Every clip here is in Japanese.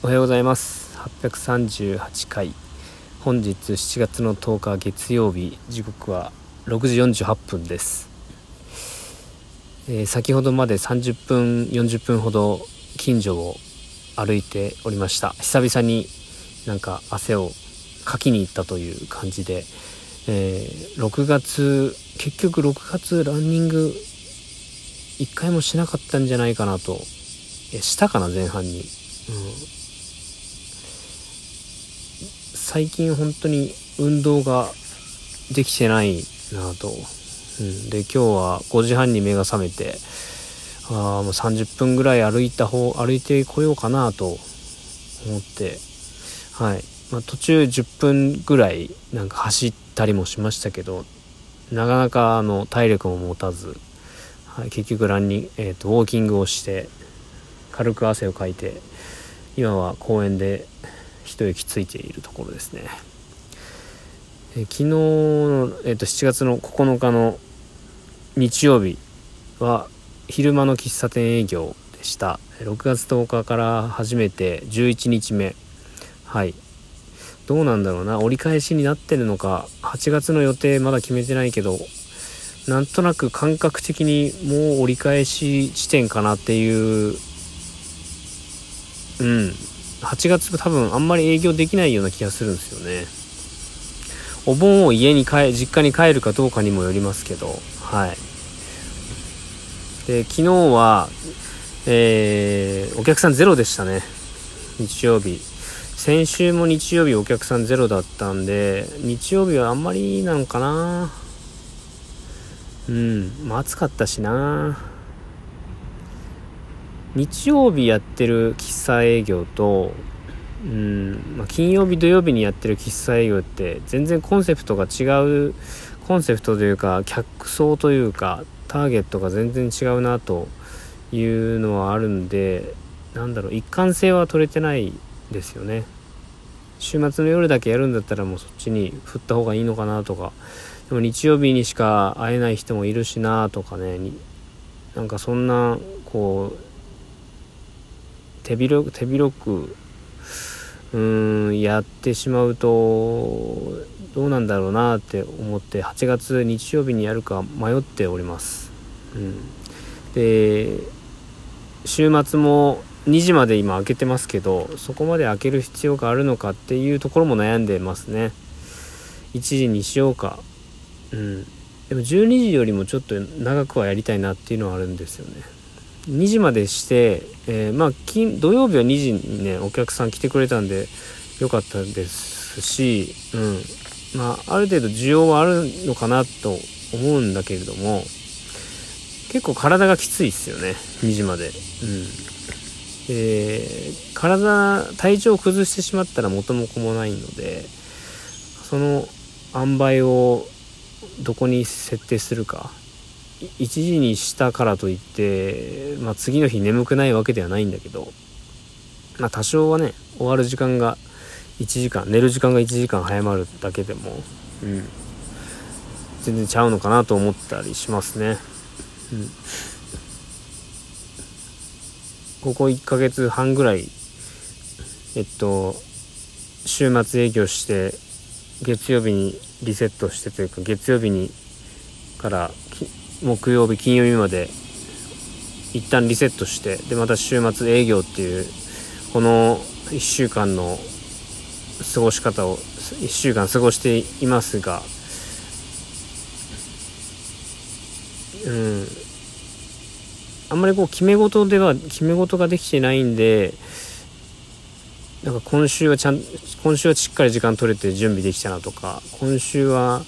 おはようございます。838回。本日7月の10日月曜日。時刻は6時48分です、えー、先ほどまで30分40分ほど近所を歩いておりました。久々になんか汗をかきに行ったという感じで、えー、6月結局6月ランニング1回もしなかったんじゃないかなと。したかな前半に、うん、最近本当に運動ができてないなと、うん、で今日は5時半に目が覚めてあもう30分ぐらい歩いた方歩いてこようかなと思ってはい、まあ、途中10分ぐらいなんか走ったりもしましたけどなかなかあの体力も持たず、はい、結局ランニング、えーとウォーキングをして軽く汗をかいて今は公園で一息ついているところですね。え昨日の、えー、と7月の9日の日曜日は昼間の喫茶店営業でした。6月10日から初めて11日目。はい。どうなんだろうな。折り返しになってるのか8月の予定まだ決めてないけどなんとなく感覚的にもう折り返し地点かなっていううん。8月多分あんまり営業できないような気がするんですよね。お盆を家に帰実家に帰るかどうかにもよりますけどはい。で昨日はえー、お客さんゼロでしたね。日曜日。先週も日曜日お客さんゼロだったんで日曜日はあんまりなのかな。うんまあ暑かったしな。日曜日やってる喫茶営業と、うんまあ、金曜日土曜日にやってる喫茶営業って全然コンセプトが違うコンセプトというか客層というかターゲットが全然違うなというのはあるんでなんだろう一貫性は取れてないですよね。週末の夜だけやるんだったらもうそっちに振った方がいいのかなとかでも日曜日にしか会えない人もいるしなとかねなんかそんなこう手広く手広くうんやってしまうとどうなんだろうなって思って8月日曜日にやるか迷っております。うん、で週末も2時まで今開けてますけどそこまで開ける必要があるのかっていうところも悩んでますね。1時にしようか。うん。でも12時よりもちょっと長くはやりたいなっていうのはあるんですよね。2時までして、えー、まあ金土曜日は2時にねお客さん来てくれたんでよかったですし、うんまあ、ある程度需要はあるのかなと思うんだけれども結構体がきついっすよね2時まで。うんえー、体体調を崩してしまったら元も子もないのでその塩梅をどこに設定するか1時にしたからといって、まあ、次の日眠くないわけではないんだけど、まあ、多少はね終わる時間が1時間寝る時間が1時間早まるだけでも、うん、全然ちゃうのかなと思ったりしますね。うん、ここ1ヶ月半ぐらいえっと週末営業して月曜日にリセットしてというか月曜日にから木曜日金曜日まで一旦リセットしてでまた週末営業っていうこの1週間の過ごし方を1週間過ごしていますがうん。あんまりこう決め事では決め事ができてないんでなんか今週はちゃん今週はしっかり時間取れて準備できたなとか今週は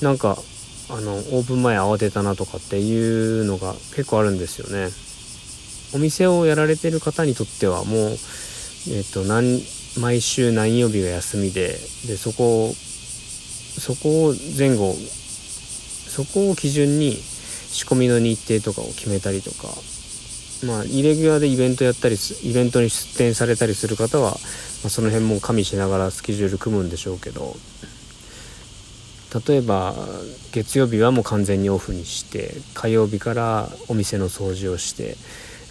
なんかあのオープン前慌てたなとかっていうのが結構あるんですよね。お店をやられてる方にとってはもうえっ、と何毎週何曜日が休みででそこをそこを前後そこを基準に仕込みの日程とかを決めたりとかまあイレギュラーでイベントやったりイベントに出店されたりする方は、まあ、その辺も加味しながらスケジュール組むんでしょうけど。例えば月曜日はもう完全にオフにして火曜日からお店の掃除をして、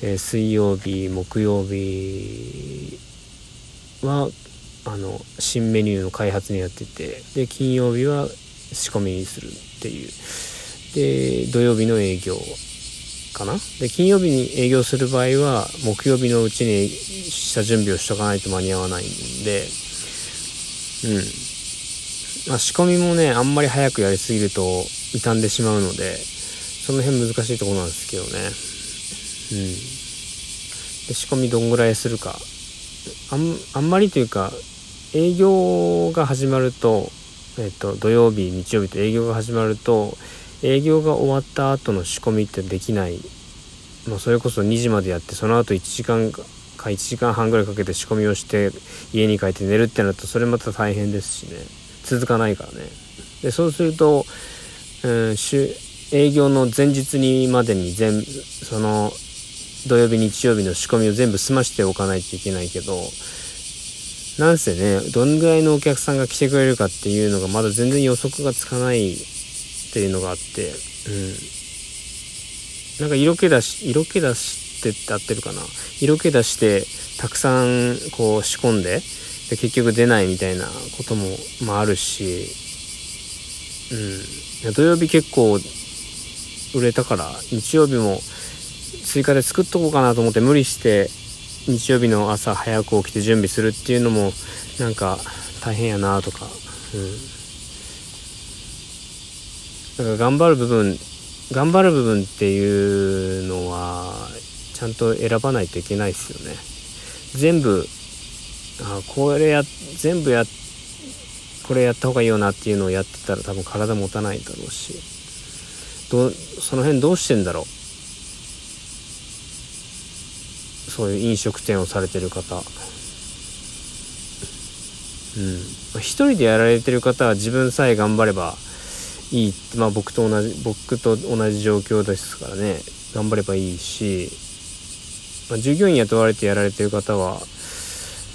えー、水曜日木曜日はあの新メニューの開発にやっててで金曜日は仕込みにするっていう。で土曜日の営業かな？で金曜日に営業する場合は木曜日のうちに下準備をしとかないと間に合わないんでうん。まあ仕込みもねあんまり早くやりすぎると傷んでしまうのでその辺難しいとこなんですけどね。うん。で仕込みどんぐらいするか。あんあんまりというか営業が始まると、えっと、土曜日日曜日と営業が始まると営業が終わった後の仕込みってできない、まあ、それこそ2時までやってその後1時間か1時間半ぐらいかけて仕込みをして家に帰って寝るってなるとそれまた大変ですしね。続かないからね。でそうすると、うん、営業の前日にまでに全その土曜日日曜日の仕込みを全部済ましておかないといけないけどなんせねどんぐらいのお客さんが来てくれるかっていうのがまだ全然予測がつかないっていうのがあってうん。なんか色気出し色気出してって合ってるかな？色気出してたくさんこう仕込んでで結局出ないみたいなことも、まあ、あるしうん。土曜日結構売れたから日曜日も追加で作っとこうかなと思って無理して日曜日の朝早く起きて準備するっていうのもなんか大変やなとかうん。だか頑張る部分頑張る部分っていうのはちゃんと選ばないといけないですよね。全部あこれや全部やこれやった方がいいよなっていうのをやってたら多分体持たないだろうし。どその辺どうしてんだろう。そういう飲食店をされてる方。うん。一人でやられてる方は自分さえ頑張ればいい。まあ僕と同じ僕と同じ状況ですからね。頑張ればいいし、まあ、従業員雇われてやられてる方は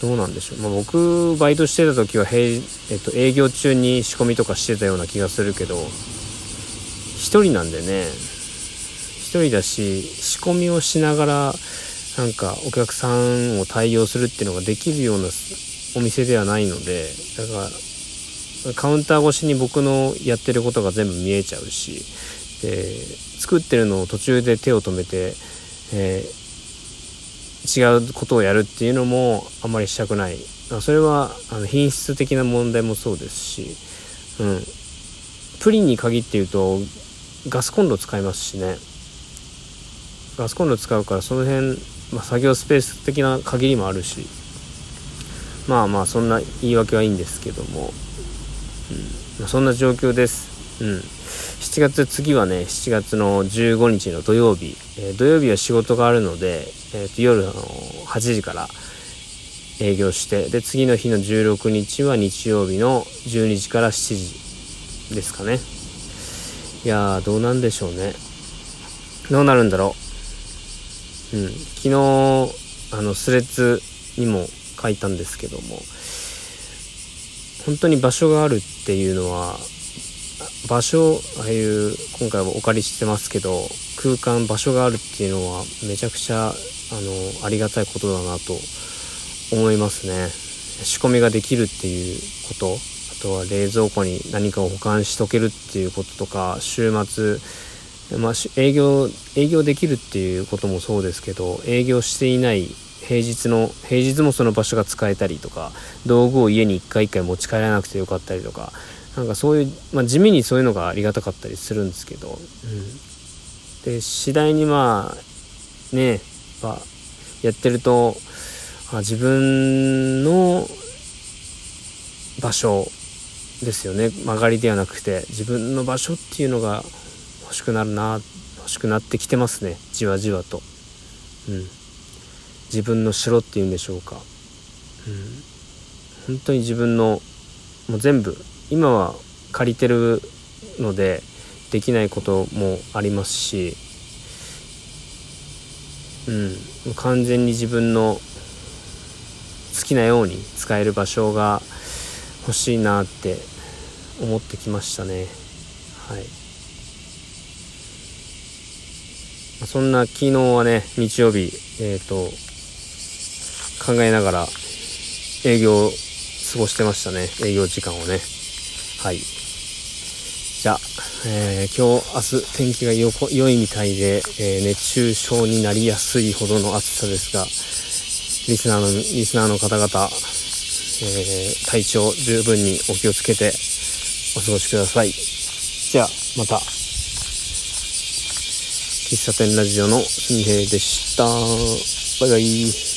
どうなんでしょう、まあ、僕バイトしてた時は、えっと、営業中に仕込みとかしてたような気がするけど1人なんでね1人だし仕込みをしながらなんかお客さんを対応するっていうのができるようなお店ではないのでだからカウンター越しに僕のやってることが全部見えちゃうしで作ってるのを途中で手を止めて、えー、違うことをやるっていうのもあんまりしたくない。それはあの品質的な問題もそうですし、うん、プリンに限って言うとガスコンロ使いますしね。ガスコンロ使うからその辺まあ、作業スペース的な限りもあるし。まあまあそんな言い訳はいいんですけども、うん。ま、そんな状況です、うん、7月次はね7月の15日の土曜日、えー、土曜日は仕事があるので、えー、と夜の8時から営業してで次の日の16日は日曜日の12時から7時ですかね。いやーどうなんでしょうね。どうなるんだろう。うん、昨日あのスレッズにも書いたんですけども本当に場所があるっていうのは場所ああいう今回はお借りしてますけど空間場所があるっていうのはめちゃくちゃあのありがたいことだなと思いますね。仕込みができるっていうことあとは冷蔵庫に何かを保管しとけるっていうこととか週末まあ、営業営業できるっていうこともそうですけど営業していない平日の平日もその場所が使えたりとか道具を家に一回一回持ち帰らなくてよかったりとかなんかそういう、まあ、地味にそういうのがありがたかったりするんですけど、うん、で次第にまあねあ、やってるとあ自分の場所ですよね。曲がりではなくて自分の場所っていうのが欲しくなるな欲しくなってきてますね。じわじわと、うん、自分の城っていうんでしょうか、うん、本当に自分のもう全部今は借りてるのでできないこともありますし、うん、完全に自分の好きなように使える場所が欲しいなって思ってきましたね。はい。そんな昨日はね、日曜日、えっ、ー、と、考えながら営業過ごしてましたね。営業時間をね。はい。じゃあ、えー、今日明日天気が良いみたいで、えー、熱中症になりやすいほどの暑さですがリスナーのリスナーの方々、えー、体調十分にお気をつけてお過ごしください。じゃあまた。喫茶店ラジオのすみへいでした。バイバイ。